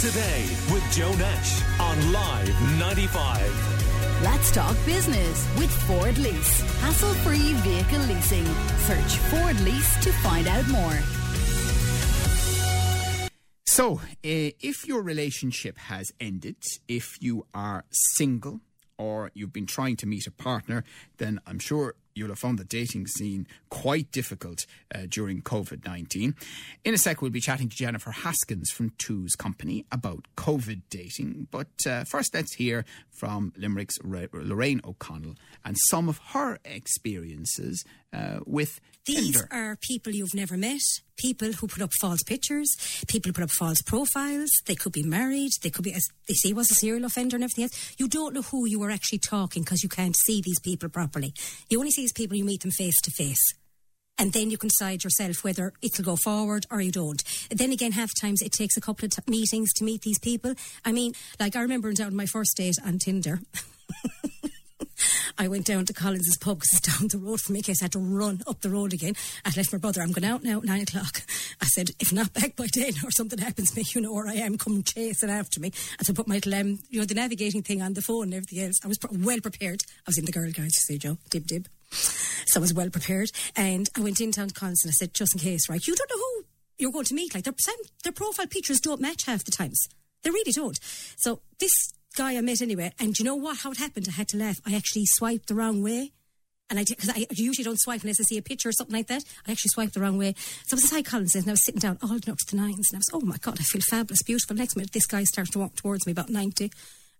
today with Joe Nash on Live 95. Let's talk business with Ford Lease. Hassle free vehicle leasing. Search Ford Lease to find out more. So, uh, if your relationship has ended, if you are single, or you've been trying to meet a partner, then I'm sure you'll have found the dating scene quite difficult uh, during COVID 19. In a sec, we'll be chatting to Jennifer Haskins from Two's Company about COVID dating. But uh, first, let's hear from Limerick's Lorraine O'Connell and some of her experiences uh, with These Tinder. are people you've never met, people who put up false pictures, people who put up false profiles. They could be married, they could be, as they say, was a serial offender and everything else. You don't know who you are actually talking because you can't see these people properly. You only see these people, you meet them face to face. And then you can decide yourself whether it'll go forward or you don't. Then again, half times it takes a couple of t- meetings to meet these people. I mean, like I remember down my first date on Tinder. I went down to Collins's pub because it's down the road from me case I had to run up the road again. I left my brother, I'm going out now nine o'clock. I said, if not back by ten or something happens to me, you know where I am, come chasing after me. And so I put my little, um, you know, the navigating thing on the phone and everything else. I was well prepared. I was in the girl guides, you see, Joe. Dib dib. So I was well prepared. And I went in town to Collins and I said, just in case, right, you don't know who you're going to meet. Like their, their profile pictures don't match half the times. They really don't. So this guy I met anyway, and you know what? How it happened? I had to laugh. I actually swiped the wrong way. And I did, because I usually don't swipe unless I see a picture or something like that. I actually swiped the wrong way. So I was at Collins and I was sitting down, all up to nines, and I was, oh my god, I feel fabulous, beautiful. Next minute, this guy starts to walk towards me about ninety, and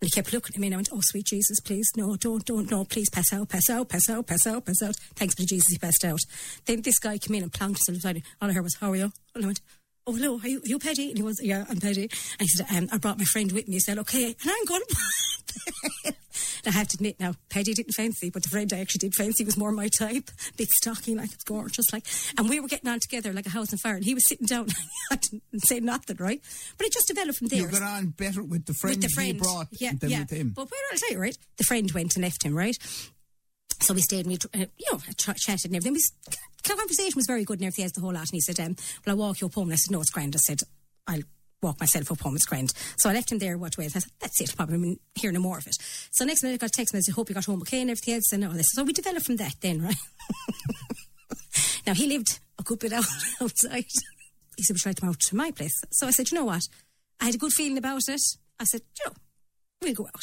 he kept looking at me, and I went, oh sweet Jesus, please, no, don't, don't, no, please, pass out, pass out, pass out, pass out, pass out. Thanks be to Jesus, he passed out. Then this guy came in and plonked himself beside me. All I heard was, how are you? And I went, oh hello, are you, you Paddy? And he was, yeah, I'm Paddy. And he said, um, I brought my friend with me. He said, okay, and I'm going. I have to admit now, Paddy didn't fancy, but the friend I actually did fancy was more my type. Big stocky, like it's gorgeous, like. And we were getting on together like a house on fire, and he was sitting down. I didn't say nothing, right? But it just developed from there. You got on better with the friend, with the friend, he brought yeah, than yeah. with him. But where I'll tell you, right? The friend went and left him, right? So we stayed and we, uh, you know, ch- chatted and everything. The conversation was very good and everything else, the whole lot. And he said, um, "Will I walk you up home?" And I said, "No, it's grand." I said, "I'll." Walk myself up home, it's grand. So I left him there, what way? I said, that's it, probably been hear no more of it. So next minute I got a text message, hope you got home okay and everything else and all this. So we developed from that then, right? now he lived a good bit out, outside. He said, we tried to come out to my place. So I said, you know what? I had a good feeling about it. I said, you know, we'll go out.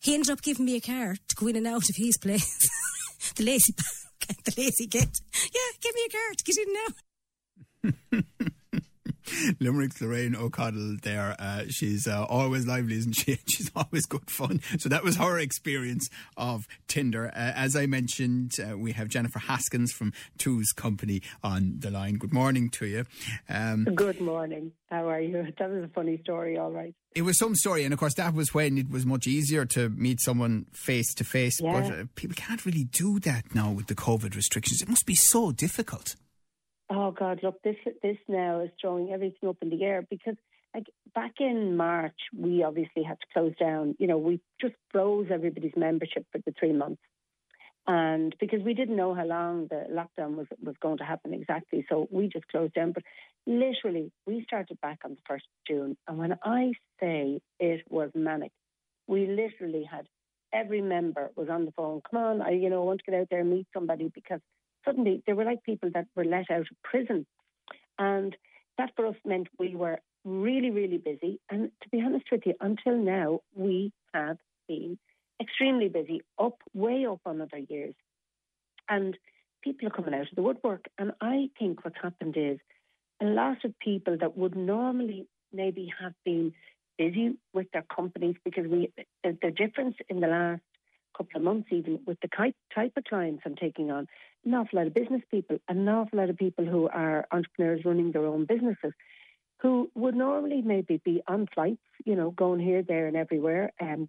He ended up giving me a car to go in and out of his place. the lazy, the lazy git. Yeah, give me a car to get in now. Limerick's Lorraine O'Connell there. Uh, she's uh, always lively, isn't she? She's always good fun. So that was her experience of Tinder. Uh, as I mentioned, uh, we have Jennifer Haskins from Two's Company on the line. Good morning to you. Um, Good morning. How are you? That was a funny story, all right. it was some story, and of course, that was when it was much easier to meet someone face to face. But uh, people can't really do that now with the COVID restrictions. It must be so difficult. Oh God, look, this this now is throwing everything up in the air because like back in March we obviously had to close down. You know, we just froze everybody's membership for the three months. And because we didn't know how long the lockdown was was going to happen exactly, so we just closed down. But literally, we started back on the first of June, and when I say it was manic, we literally had every member was on the phone. Come on, I you know want to get out there and meet somebody because suddenly they were like people that were let out of prison, and that for us meant we were really really busy. And to be honest with you, until now we have been extremely busy, up way up on other years, and people are coming out of the woodwork. And I think what's happened is a lot of people that would normally maybe have been busy with their companies because we the, the difference in the last couple of months even with the type, of clients I'm taking on. An awful lot of business people an awful lot of people who are entrepreneurs running their own businesses who would normally maybe be on flights you know going here there and everywhere and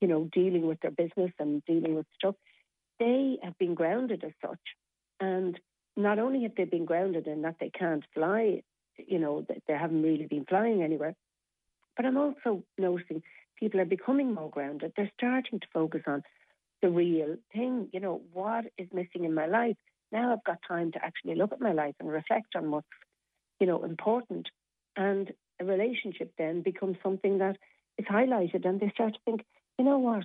you know dealing with their business and dealing with stuff. They have been grounded as such. And not only have they been grounded in that they can't fly you know they haven't really been flying anywhere but I'm also noticing people are becoming more grounded. They're starting to focus on the real thing. You know, what is missing in my life? Now I've got time to actually look at my life and reflect on what's, you know, important. And a relationship then becomes something that is highlighted and they start to think, you know what,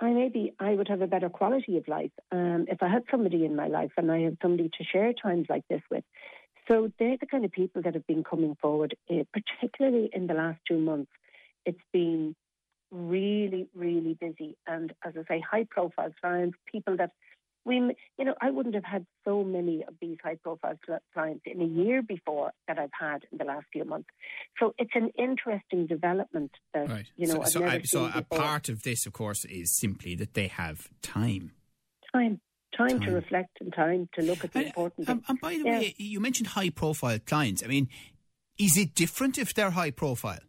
I maybe I would have a better quality of life um, if I had somebody in my life and I have somebody to share times like this with. So they're the kind of people that have been coming forward, uh, particularly in the last two months. It's been really, really busy, and as I say, high profile clients, people that we, you know, I wouldn't have had so many of these high profile clients in a year before that I've had in the last few months. So it's an interesting development that, right. you know, so, so, so a part of this, of course, is simply that they have time. Time. Time, time. to reflect and time to look at the and, important um, and by the yeah. way, you mentioned high profile clients. I mean, is it different if they're high profile?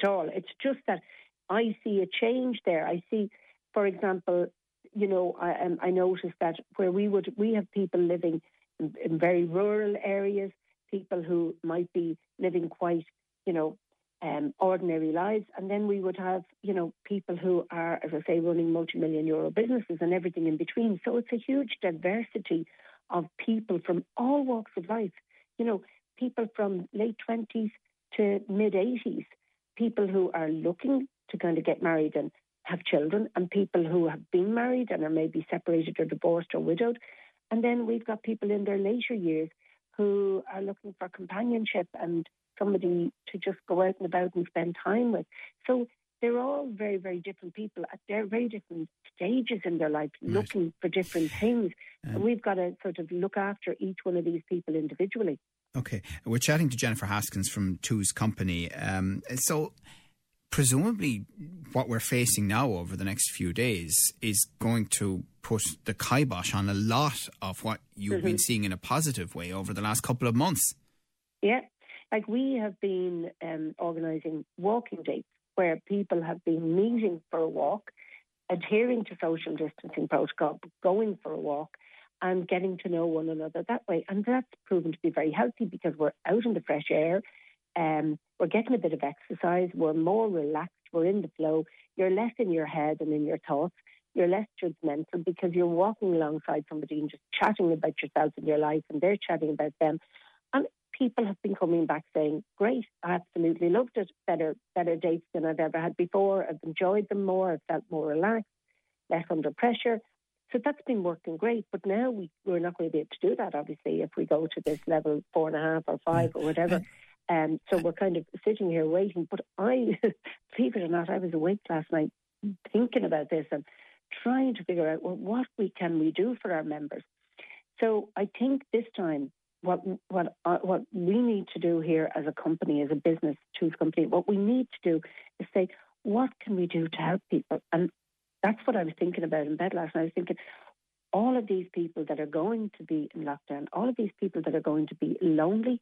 At all. It's just that I see a change there. I see, for example, you know, I, um, I noticed that where we would, we have people living in, in very rural areas, people who might be living quite, you know, um, ordinary lives. And then we would have, you know, people who are, as I say, running multi million euro businesses and everything in between. So it's a huge diversity of people from all walks of life. You know, people from late 20s to mid 80s, people who are looking to kind of get married and have children and people who have been married and are maybe separated or divorced or widowed. And then we've got people in their later years who are looking for companionship and somebody to just go out and about and spend time with. So they're all very, very different people at their very different stages in their life, right. looking for different things. Um, and we've got to sort of look after each one of these people individually. Okay. We're chatting to Jennifer Haskins from Two's Company. Um, so presumably what we're facing now over the next few days is going to put the kibosh on a lot of what you've mm-hmm. been seeing in a positive way over the last couple of months. Yeah, like we have been um, organising walking dates where people have been meeting for a walk, adhering to social distancing protocol, going for a walk, and getting to know one another that way. And that's proven to be very healthy because we're out in the fresh air. Um, we're getting a bit of exercise. We're more relaxed. We're in the flow. You're less in your head and in your thoughts. You're less judgmental because you're walking alongside somebody and just chatting about yourself and your life, and they're chatting about them. And people have been coming back saying, "Great, I absolutely loved it. Better, better dates than I've ever had before. I've enjoyed them more. I've felt more relaxed, less under pressure." So that's been working great. But now we, we're not going to be able to do that, obviously, if we go to this level four and a half or five or whatever. Um, so we're kind of sitting here waiting. But I, believe it or not, I was awake last night thinking about this and trying to figure out well, what we can we do for our members. So I think this time, what what uh, what we need to do here as a company, as a business, Two's company, what we need to do is say, what can we do to help people? And that's what I was thinking about in bed last night. I was thinking, all of these people that are going to be in lockdown, all of these people that are going to be lonely,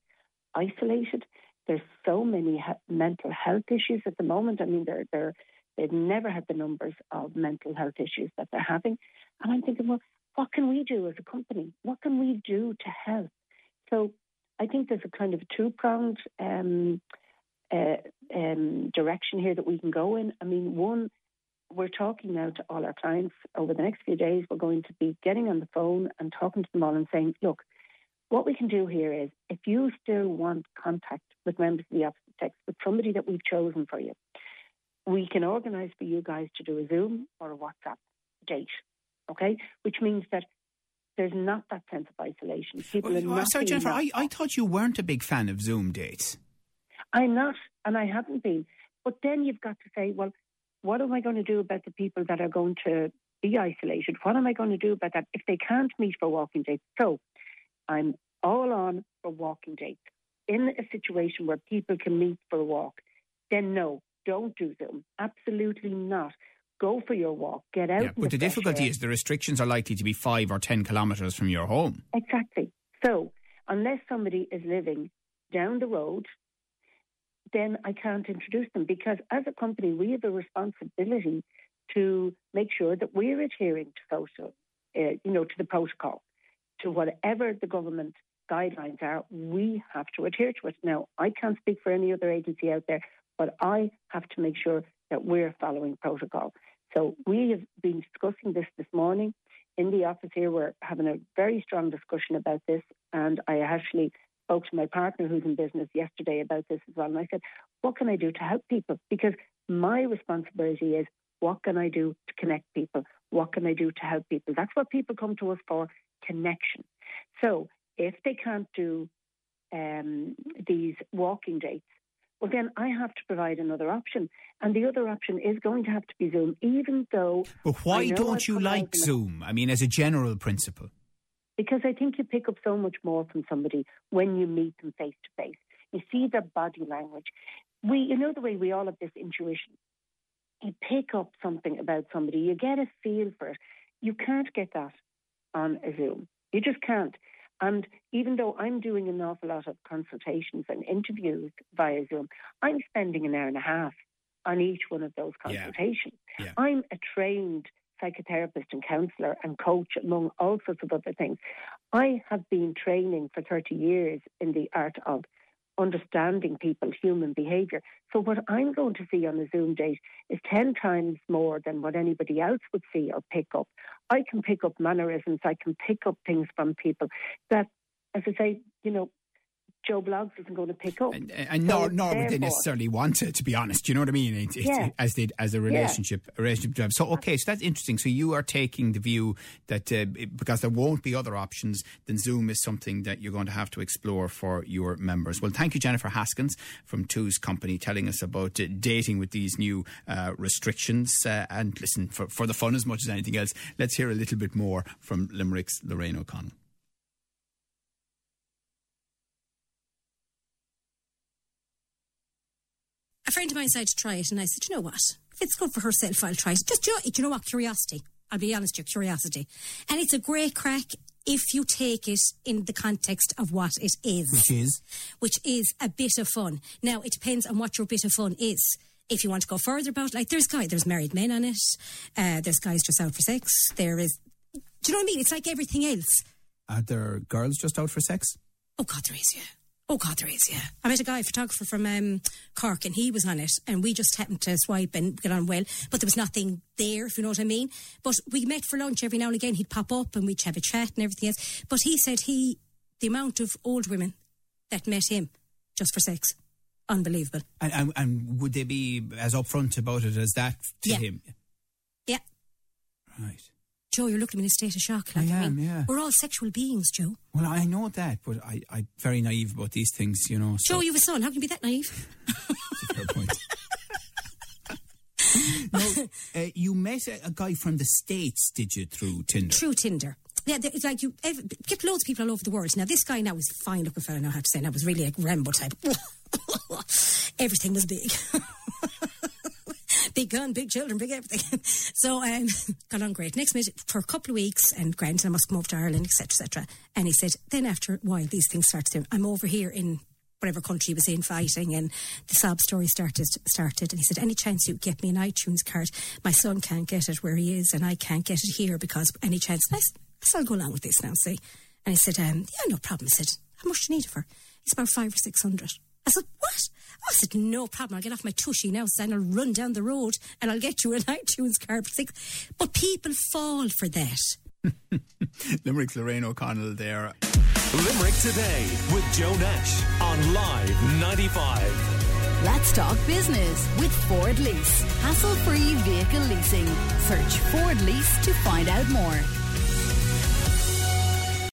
isolated. There's so many mental health issues at the moment. I mean, they're, they're, they've never had the numbers of mental health issues that they're having. And I'm thinking, well, what can we do as a company? What can we do to help? So I think there's a kind of two pronged um, uh, um, direction here that we can go in. I mean, one, we're talking now to all our clients over the next few days. We're going to be getting on the phone and talking to them all and saying, look, what we can do here is if you still want contact with members of the opposite sex, with somebody that we've chosen for you, we can organise for you guys to do a Zoom or a WhatsApp date, okay? Which means that there's not that sense of isolation. People well, are oh, oh, not sorry, Jennifer, I, I thought you weren't a big fan of Zoom dates. I'm not, and I haven't been. But then you've got to say, well, what am I going to do about the people that are going to be isolated? What am I going to do about that if they can't meet for walking dates? So I'm all on for walking dates. In a situation where people can meet for a walk, then no, don't do Zoom. Absolutely not. Go for your walk. Get out. Yeah, but the, the difficulty air. is the restrictions are likely to be five or ten kilometres from your home. Exactly. So unless somebody is living down the road, then I can't introduce them because as a company we have a responsibility to make sure that we're adhering to social, uh, you know, to the protocol to whatever the government guidelines are, we have to adhere to it. Now, I can't speak for any other agency out there, but I have to make sure that we're following protocol. So we have been discussing this this morning in the office here. We're having a very strong discussion about this, and I actually spoke to my partner who's in business yesterday about this as well. And I said, what can I do to help people? Because my responsibility is what can I do to connect people? What can I do to help people? That's what people come to us for connection. So if they can't do um, these walking dates, well, then I have to provide another option. And the other option is going to have to be Zoom, even though. But why don't you like Zoom? I mean, as a general principle. Because I think you pick up so much more from somebody when you meet them face to face. You see their body language. We, you know, the way we all have this intuition. You pick up something about somebody, you get a feel for it. You can't get that on a Zoom. You just can't. And even though I'm doing an awful lot of consultations and interviews via Zoom, I'm spending an hour and a half on each one of those consultations. Yeah. Yeah. I'm a trained psychotherapist and counsellor and coach, among all sorts of other things. I have been training for 30 years in the art of understanding people, human behaviour. So what I'm going to see on a Zoom date is 10 times more than what anybody else would see or pick up. I can pick up mannerisms, I can pick up things from people that, as I say, you know, Joe Bloggs isn't going to pick up. And, and so nor, nor would they necessarily want to, to be honest. Do You know what I mean? It, yeah. as they, as a relationship, yeah. a relationship. So okay, so that's interesting. So you are taking the view that uh, because there won't be other options, then Zoom is something that you're going to have to explore for your members. Well, thank you, Jennifer Haskins from Two's Company, telling us about uh, dating with these new uh, restrictions. Uh, and listen, for, for the fun as much as anything else, let's hear a little bit more from Limerick's Lorraine O'Connell. Friend of mine said to try it, and I said, you know what? If it's good for herself, I'll try it. Just, you know, you know what? Curiosity. I'll be honest, your curiosity. And it's a great crack if you take it in the context of what it is. Which is? Which is a bit of fun. Now, it depends on what your bit of fun is. If you want to go further about like there's guys, there's married men on it, uh, there's guys just out for sex, there is, do you know what I mean? It's like everything else. Are there girls just out for sex? Oh, God, there is, yeah. Oh God, there is. Yeah, I met a guy, a photographer from um, Cork, and he was on it, and we just happened to swipe and get on well, but there was nothing there, if you know what I mean. But we met for lunch every now and again. He'd pop up, and we'd have a chat and everything else. But he said he, the amount of old women that met him just for sex, unbelievable. And, and, and would they be as upfront about it as that to yeah. him? Yeah. Right. Joe, you're looking in a state of shock. Like, I am, I mean, yeah. We're all sexual beings, Joe. Well, I know that, but I, I'm very naive about these things, you know. So. Joe, you have a son. How can you be that naive? fair point. no, uh, you met a, a, guy from the States, did you, through Tinder? Through Tinder. Yeah, it's like you get loads of people all over the world. Now, this guy now was a fine looking fella, I how to say. Now was really like Rambo type. Everything was big. big gun, big children, big everything. so um, got on great. Next minute, for a couple of weeks, and granted, I must come over to Ireland, etc., etc. And he said, then after a while, these things started to. I'm over here in whatever country he was in fighting, and the sob story started. Started, and he said, "Any chance you get me an iTunes card? My son can't get it where he is, and I can't get it here because any chance." I said, "I'll go along with this now." See, and he said, um, "Yeah, no problem." I said, "How much do you need it for?" It's about five or six hundred. I said, What? I said, No problem. I'll get off my tushy now, and I'll run down the road and I'll get you an iTunes card for six. But people fall for that. Limerick's Lorraine O'Connell there. Limerick Today with Joe Nash on Live 95. Let's talk business with Ford Lease. Hassle free vehicle leasing. Search Ford Lease to find out more.